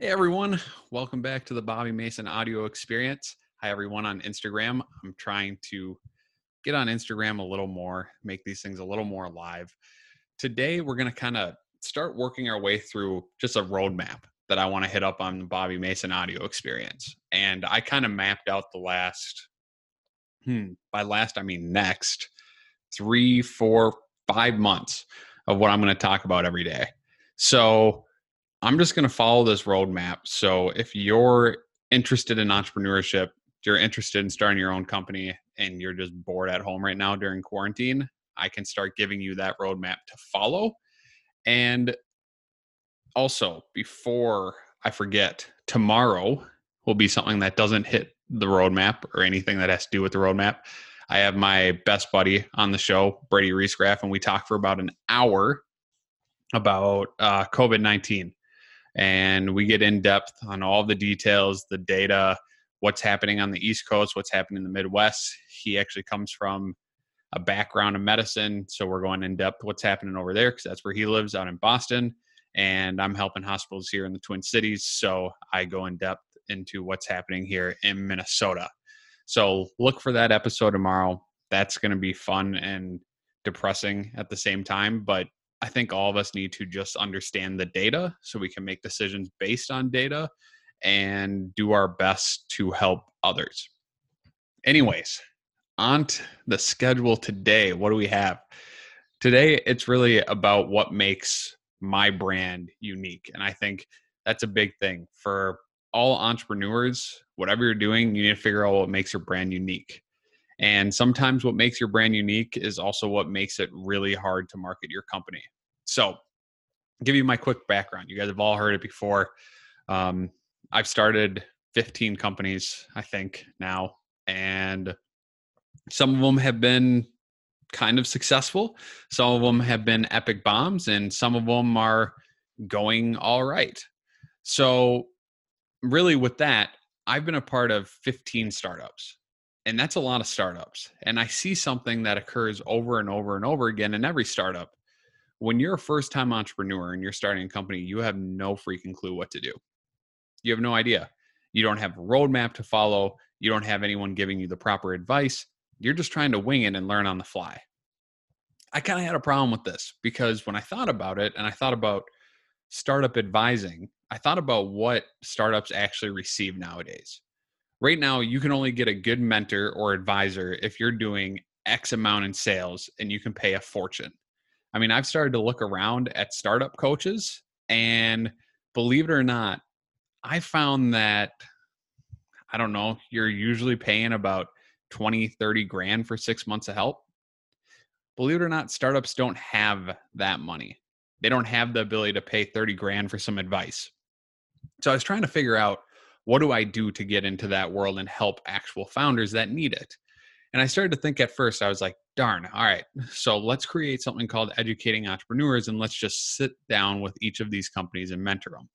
Hey everyone, welcome back to the Bobby Mason audio experience. Hi everyone on Instagram. I'm trying to get on Instagram a little more, make these things a little more live. Today we're going to kind of start working our way through just a roadmap that I want to hit up on the Bobby Mason audio experience. And I kind of mapped out the last, hmm, by last I mean next, three, four, five months of what I'm going to talk about every day. So I'm just going to follow this roadmap. So if you're interested in entrepreneurship, you're interested in starting your own company, and you're just bored at home right now during quarantine, I can start giving you that roadmap to follow. And also, before I forget, tomorrow will be something that doesn't hit the roadmap or anything that has to do with the roadmap. I have my best buddy on the show, Brady Reescraft, and we talk for about an hour about uh, COVID 19 and we get in depth on all the details, the data, what's happening on the East Coast, what's happening in the Midwest. He actually comes from a background of medicine, so we're going in depth what's happening over there because that's where he lives out in Boston, and I'm helping hospitals here in the Twin Cities, so I go in depth into what's happening here in Minnesota. So look for that episode tomorrow. That's going to be fun and depressing at the same time, but I think all of us need to just understand the data so we can make decisions based on data and do our best to help others. Anyways, on the schedule today. What do we have? Today, it's really about what makes my brand unique. And I think that's a big thing for all entrepreneurs. Whatever you're doing, you need to figure out what makes your brand unique. And sometimes what makes your brand unique is also what makes it really hard to market your company. So, I'll give you my quick background. You guys have all heard it before. Um, I've started 15 companies, I think, now, and some of them have been kind of successful. Some of them have been epic bombs, and some of them are going all right. So, really, with that, I've been a part of 15 startups and that's a lot of startups. And I see something that occurs over and over and over again in every startup. When you're a first time entrepreneur and you're starting a company, you have no freaking clue what to do. You have no idea. You don't have a roadmap to follow. You don't have anyone giving you the proper advice. You're just trying to wing it and learn on the fly. I kind of had a problem with this because when I thought about it and I thought about startup advising, I thought about what startups actually receive nowadays right now you can only get a good mentor or advisor if you're doing X amount in sales and you can pay a fortune. I mean, I've started to look around at startup coaches and believe it or not, I found that I don't know, you're usually paying about 20, 30 grand for 6 months of help. Believe it or not, startups don't have that money. They don't have the ability to pay 30 grand for some advice. So I was trying to figure out what do I do to get into that world and help actual founders that need it? And I started to think at first, I was like, darn, all right, so let's create something called Educating Entrepreneurs and let's just sit down with each of these companies and mentor them.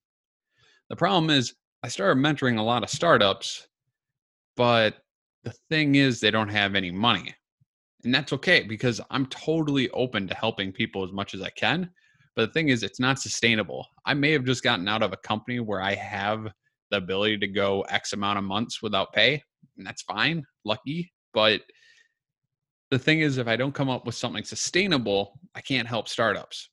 The problem is, I started mentoring a lot of startups, but the thing is, they don't have any money. And that's okay because I'm totally open to helping people as much as I can. But the thing is, it's not sustainable. I may have just gotten out of a company where I have the ability to go X amount of months without pay, and that's fine, lucky. But the thing is, if I don't come up with something sustainable, I can't help startups.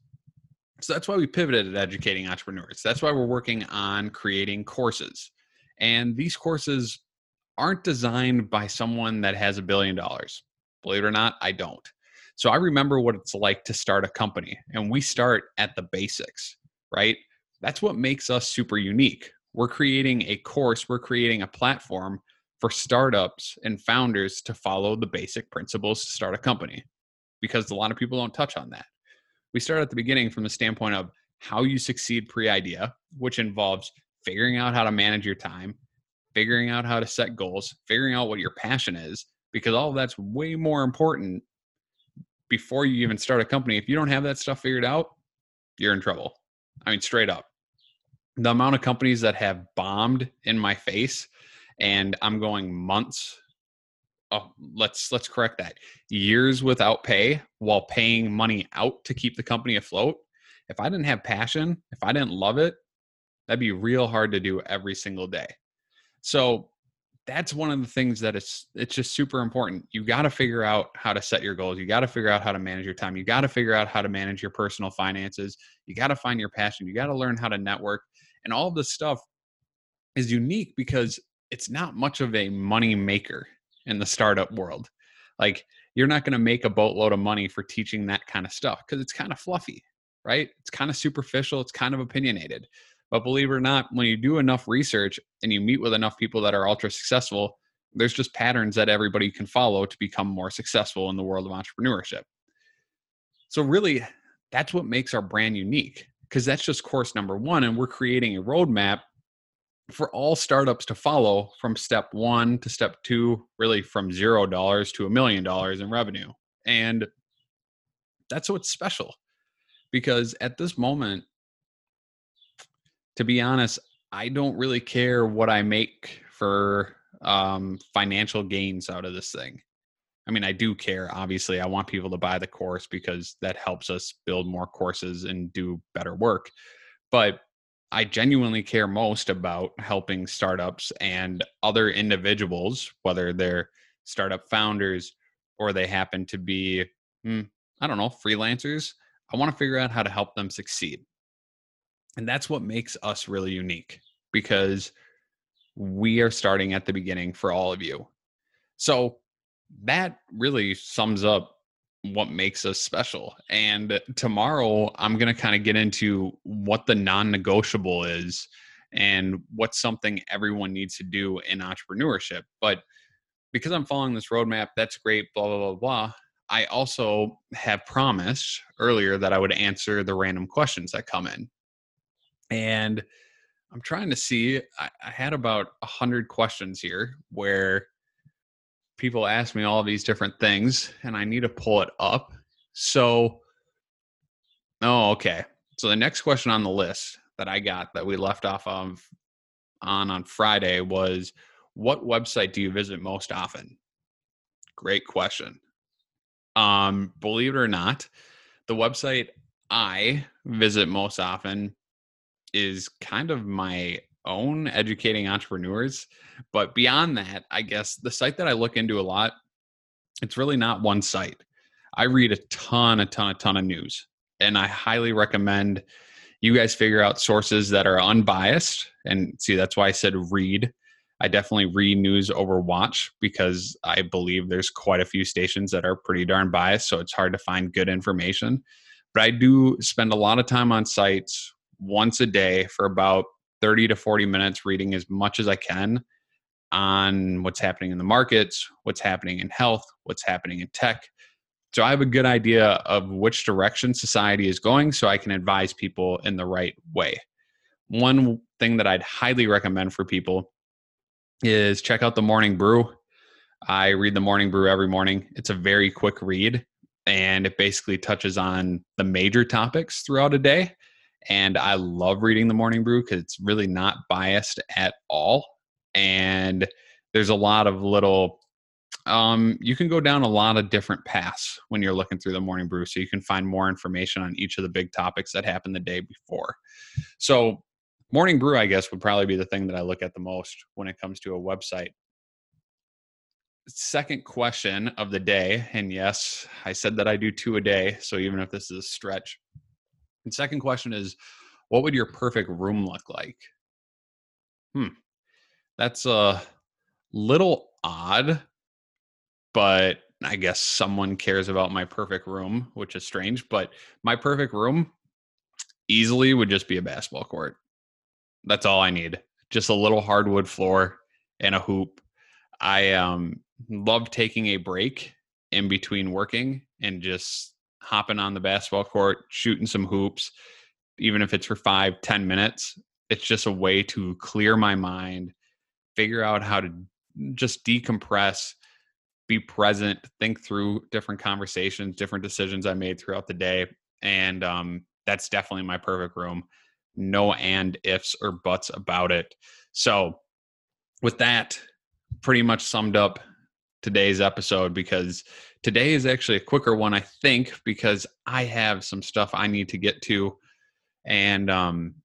So that's why we pivoted at educating entrepreneurs. That's why we're working on creating courses. And these courses aren't designed by someone that has a billion dollars. Believe it or not, I don't. So I remember what it's like to start a company, and we start at the basics, right? That's what makes us super unique we're creating a course, we're creating a platform for startups and founders to follow the basic principles to start a company because a lot of people don't touch on that. We start at the beginning from the standpoint of how you succeed pre idea, which involves figuring out how to manage your time, figuring out how to set goals, figuring out what your passion is, because all that's way more important before you even start a company. If you don't have that stuff figured out, you're in trouble. I mean, straight up the amount of companies that have bombed in my face and i'm going months oh let's let's correct that years without pay while paying money out to keep the company afloat if i didn't have passion if i didn't love it That'd be real hard to do every single day. So that's one of the things that it's it's just super important. You got to figure out how to set your goals. You got to figure out how to manage your time. You got to figure out how to manage your personal finances. You got to find your passion. You got to learn how to network. And all this stuff is unique because it's not much of a money maker in the startup world. Like you're not going to make a boatload of money for teaching that kind of stuff because it's kind of fluffy, right? It's kind of superficial, it's kind of opinionated. But believe it or not, when you do enough research and you meet with enough people that are ultra successful, there's just patterns that everybody can follow to become more successful in the world of entrepreneurship. So, really, that's what makes our brand unique because that's just course number one. And we're creating a roadmap for all startups to follow from step one to step two, really from zero dollars to a million dollars in revenue. And that's what's special because at this moment, to be honest, I don't really care what I make for um, financial gains out of this thing. I mean, I do care. Obviously, I want people to buy the course because that helps us build more courses and do better work. But I genuinely care most about helping startups and other individuals, whether they're startup founders or they happen to be, hmm, I don't know, freelancers. I want to figure out how to help them succeed. And that's what makes us really unique because we are starting at the beginning for all of you. So that really sums up what makes us special. And tomorrow, I'm going to kind of get into what the non negotiable is and what's something everyone needs to do in entrepreneurship. But because I'm following this roadmap, that's great, blah, blah, blah, blah. I also have promised earlier that I would answer the random questions that come in and I'm trying to see. I, I had about a hundred questions here where people ask me all these different things, and I need to pull it up. So, oh, okay. So the next question on the list that I got that we left off of on on Friday was, "What website do you visit most often?" Great question. Um, believe it or not, the website I visit most often is kind of my own educating entrepreneurs. But beyond that, I guess the site that I look into a lot, it's really not one site. I read a ton, a ton, a ton of news. And I highly recommend you guys figure out sources that are unbiased. And see, that's why I said read. I definitely read news over watch because I believe there's quite a few stations that are pretty darn biased. So it's hard to find good information. But I do spend a lot of time on sites once a day for about 30 to 40 minutes reading as much as I can on what's happening in the markets, what's happening in health, what's happening in tech. So I have a good idea of which direction society is going so I can advise people in the right way. One thing that I'd highly recommend for people is check out the Morning Brew. I read the Morning Brew every morning. It's a very quick read and it basically touches on the major topics throughout a day and I love reading the Morning Brew because it's really not biased at all. And there's a lot of little, um, you can go down a lot of different paths when you're looking through the Morning Brew. So you can find more information on each of the big topics that happened the day before. So, Morning Brew, I guess, would probably be the thing that I look at the most when it comes to a website. Second question of the day, and yes, I said that I do two a day. So even if this is a stretch, and second question is, what would your perfect room look like? Hmm. That's a little odd, but I guess someone cares about my perfect room, which is strange. But my perfect room easily would just be a basketball court. That's all I need. Just a little hardwood floor and a hoop. I um, love taking a break in between working and just hopping on the basketball court, shooting some hoops, even if it's for five, ten minutes. It's just a way to clear my mind, figure out how to just decompress, be present, think through different conversations, different decisions I made throughout the day. And um, that's definitely my perfect room. No and ifs or buts about it. So, with that, pretty much summed up today's episode because today is actually a quicker one, I think, because I have some stuff I need to get to. And um,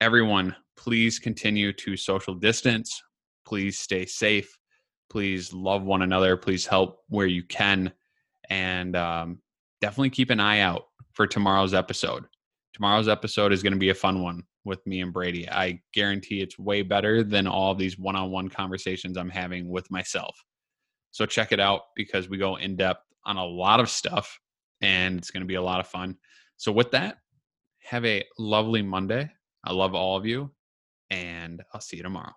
everyone, please continue to social distance. Please stay safe. Please love one another. Please help where you can. And um, definitely keep an eye out for tomorrow's episode. Tomorrow's episode is going to be a fun one with me and Brady. I guarantee it's way better than all these one on one conversations I'm having with myself. So check it out because we go in depth on a lot of stuff and it's going to be a lot of fun. So, with that, have a lovely Monday. I love all of you, and I'll see you tomorrow.